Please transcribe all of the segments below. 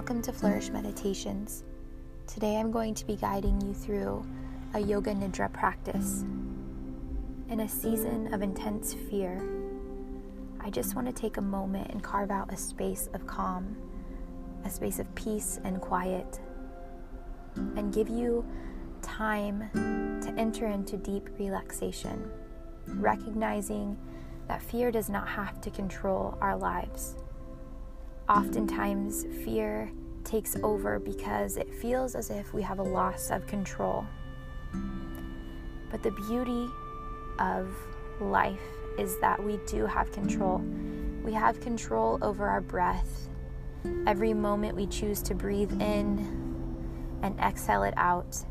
Welcome to Flourish Meditations. Today I'm going to be guiding you through a Yoga Nidra practice. In a season of intense fear, I just want to take a moment and carve out a space of calm, a space of peace and quiet, and give you time to enter into deep relaxation, recognizing that fear does not have to control our lives. Oftentimes, fear takes over because it feels as if we have a loss of control. But the beauty of life is that we do have control. We have control over our breath. Every moment we choose to breathe in and exhale it out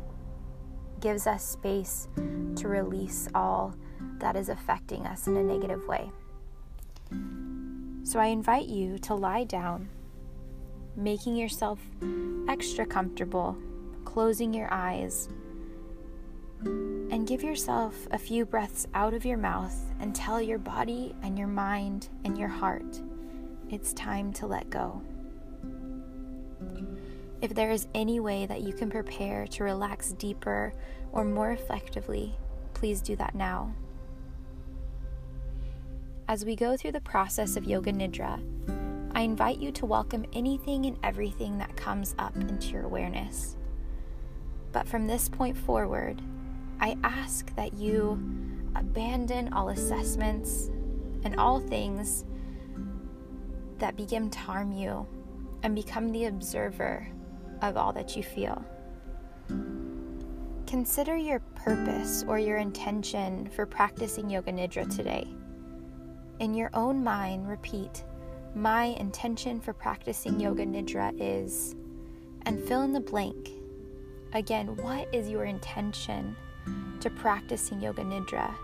gives us space to release all that is affecting us in a negative way. So I invite you to lie down, making yourself extra comfortable, closing your eyes, and give yourself a few breaths out of your mouth and tell your body and your mind and your heart it's time to let go. If there is any way that you can prepare to relax deeper or more effectively, please do that now. As we go through the process of Yoga Nidra, I invite you to welcome anything and everything that comes up into your awareness. But from this point forward, I ask that you abandon all assessments and all things that begin to harm you and become the observer of all that you feel. Consider your purpose or your intention for practicing Yoga Nidra today. In your own mind, repeat, My intention for practicing Yoga Nidra is, and fill in the blank. Again, what is your intention to practicing Yoga Nidra?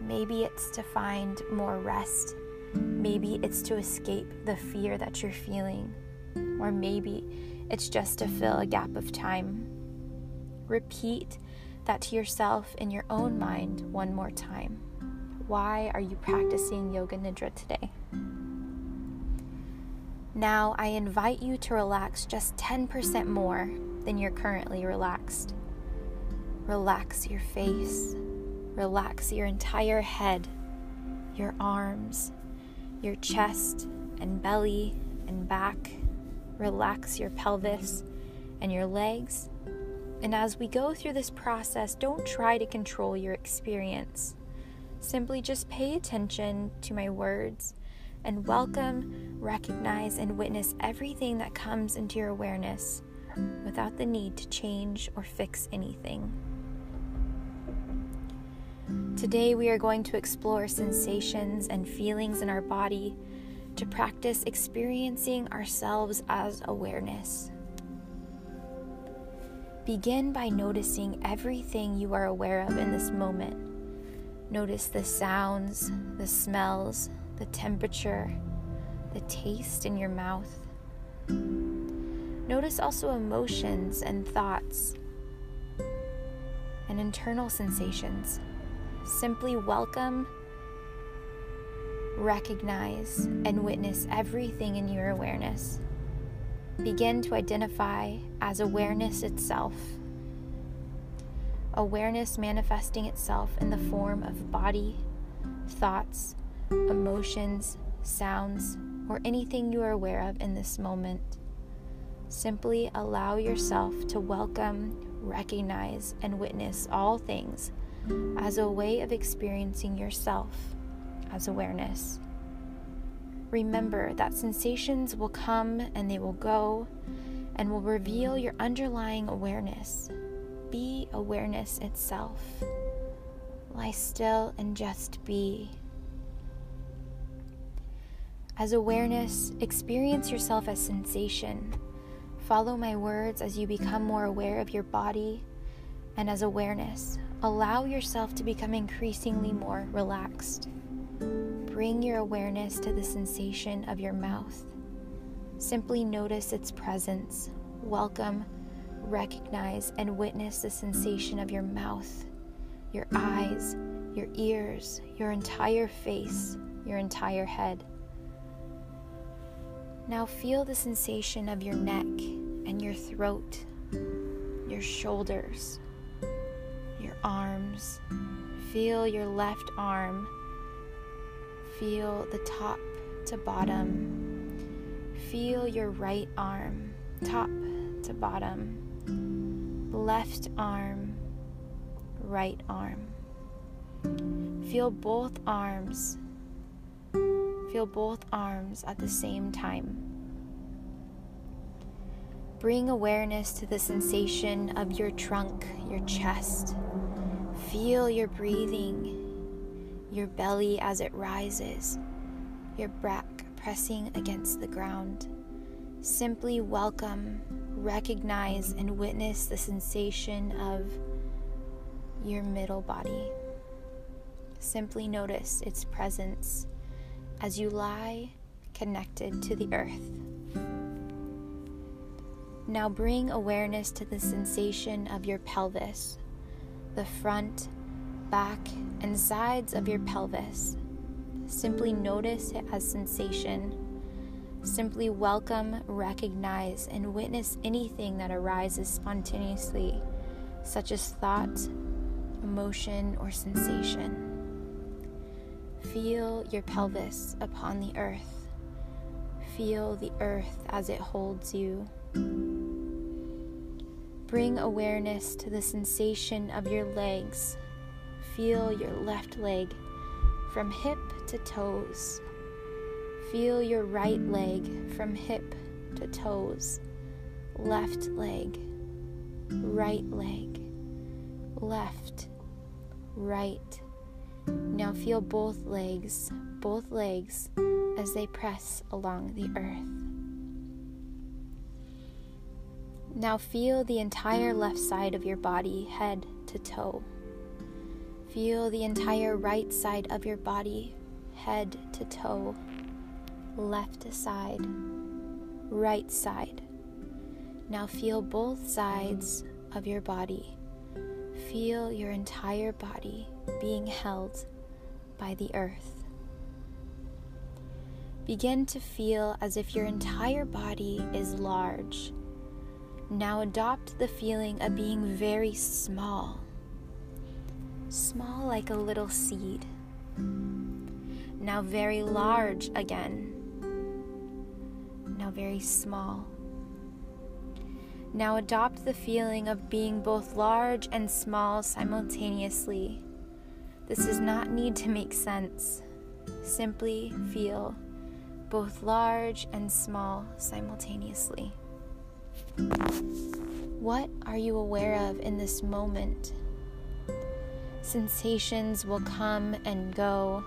Maybe it's to find more rest. Maybe it's to escape the fear that you're feeling. Or maybe it's just to fill a gap of time. Repeat that to yourself in your own mind one more time. Why are you practicing Yoga Nidra today? Now, I invite you to relax just 10% more than you're currently relaxed. Relax your face, relax your entire head, your arms, your chest and belly and back. Relax your pelvis and your legs. And as we go through this process, don't try to control your experience. Simply just pay attention to my words and welcome, recognize, and witness everything that comes into your awareness without the need to change or fix anything. Today, we are going to explore sensations and feelings in our body to practice experiencing ourselves as awareness. Begin by noticing everything you are aware of in this moment Notice the sounds, the smells, the temperature, the taste in your mouth. Notice also emotions and thoughts and internal sensations. Simply welcome, recognize, and witness everything in your awareness. Begin to identify as awareness itself awareness manifesting itself in the form of body, thoughts, emotions, sounds, or anything you are aware of in this moment. Simply allow yourself to welcome, recognize, and witness all things as a way of experiencing yourself as awareness. Remember that sensations will come and they will go and will reveal your underlying awareness be awareness itself. Lie still and just be. As awareness, experience yourself as sensation. Follow my words as you become more aware of your body, and as awareness, allow yourself to become increasingly more relaxed. Bring your awareness to the sensation of your mouth. Simply notice its presence. Welcome recognize and witness the sensation of your mouth, your eyes, your ears, your entire face, your entire head. Now feel the sensation of your neck and your throat, your shoulders, your arms. Feel your left arm. Feel the top to bottom. Feel your right arm, top to bottom. Left arm, right arm. Feel both arms Feel both arms at the same time. Bring awareness to the sensation of your trunk, your chest. Feel your breathing, your belly as it rises, your back pressing against the ground. Simply welcome, recognize, and witness the sensation of your middle body. Simply notice its presence as you lie connected to the earth. Now bring awareness to the sensation of your pelvis, the front, back, and sides of your pelvis. Simply notice it as sensation. Simply welcome, recognize, and witness anything that arises spontaneously, such as thought, emotion, or sensation. Feel your pelvis upon the earth. Feel the earth as it holds you. Bring awareness to the sensation of your legs. Feel your left leg from hip to toes. Feel your right leg from hip to toes. Left leg, right leg, left, right now feel both legs, both legs, as they press along the earth. Now feel the entire left side of your body, head to toe. Feel the entire right side of your body, head to toe, left side, right side. Now feel both sides of your body. Feel your entire body being held by the earth. Begin to feel as if your entire body is large. Now adopt the feeling of being very small, small like a little seed. Now very large again. Now very small. Now adopt the feeling of being both large and small simultaneously. This does not need to make sense. Simply feel both large and small simultaneously. What are you aware of in this moment? Sensations will come and go.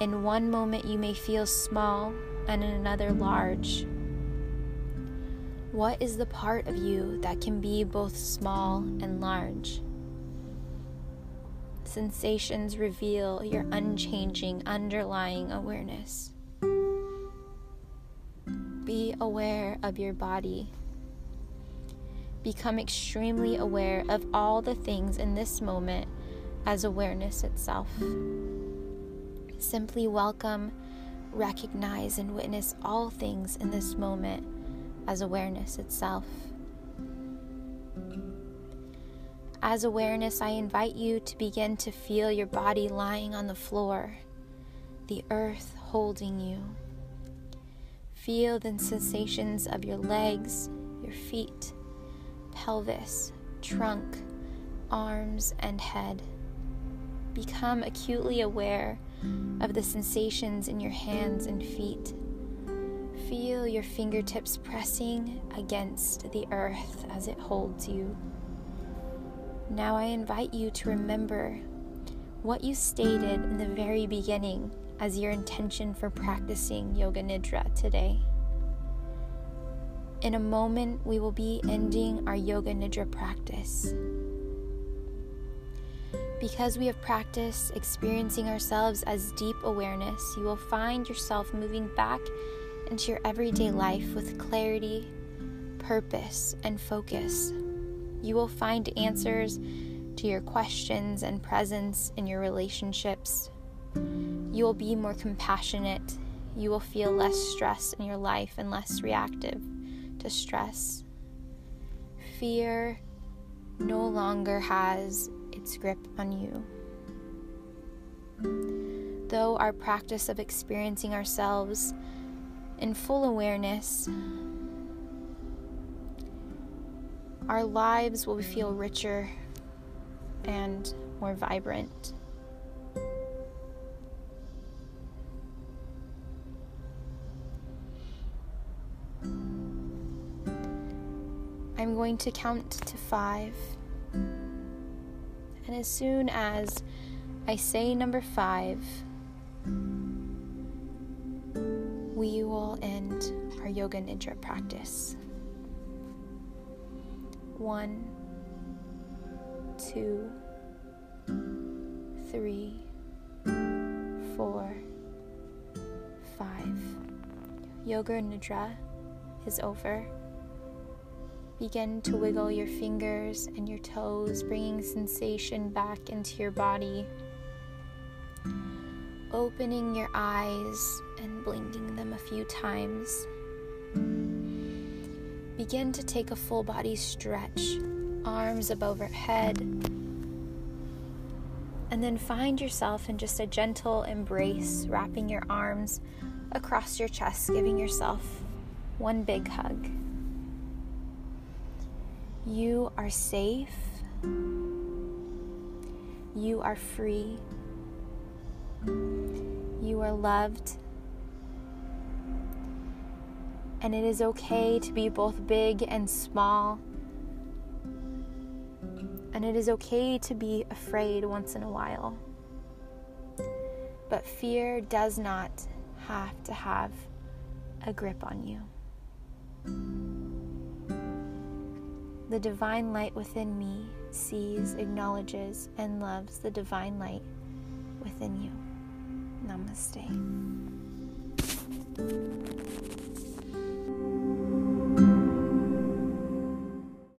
In one moment, you may feel small, and in another, large. What is the part of you that can be both small and large? Sensations reveal your unchanging underlying awareness. Be aware of your body. Become extremely aware of all the things in this moment as awareness itself. Simply welcome, recognize, and witness all things in this moment as awareness itself. As awareness, I invite you to begin to feel your body lying on the floor, the earth holding you. Feel the sensations of your legs, your feet, pelvis, trunk, arms, and head. Become acutely aware of the sensations in your hands and feet. Feel your fingertips pressing against the earth as it holds you. Now I invite you to remember what you stated in the very beginning as your intention for practicing Yoga Nidra today. In a moment, we will be ending our Yoga Nidra practice. Because we have practiced experiencing ourselves as deep awareness, you will find yourself moving back into your everyday life with clarity, purpose, and focus. You will find answers to your questions and presence in your relationships. You will be more compassionate. you will feel less stress in your life and less reactive to stress. Fear no longer has its grip on you. Though our practice of experiencing ourselves in full awareness, our lives will feel richer and more vibrant. I'm going to count to five. And as soon as I say number five, we will end our Yoga Nidra practice. One, two, three, four, five. Yoga Nidra is over. Begin to wiggle your fingers and your toes, bringing sensation back into your body. Opening your eyes and blinking them a few times. Begin to take a full body stretch, arms above your head. And then find yourself in just a gentle embrace, wrapping your arms across your chest, giving yourself one big hug. You are safe. You are free. You are loved. And it is okay to be both big and small. And it is okay to be afraid once in a while. But fear does not have to have a grip on you. The divine light within me sees, acknowledges, and loves the divine light within you. Namaste.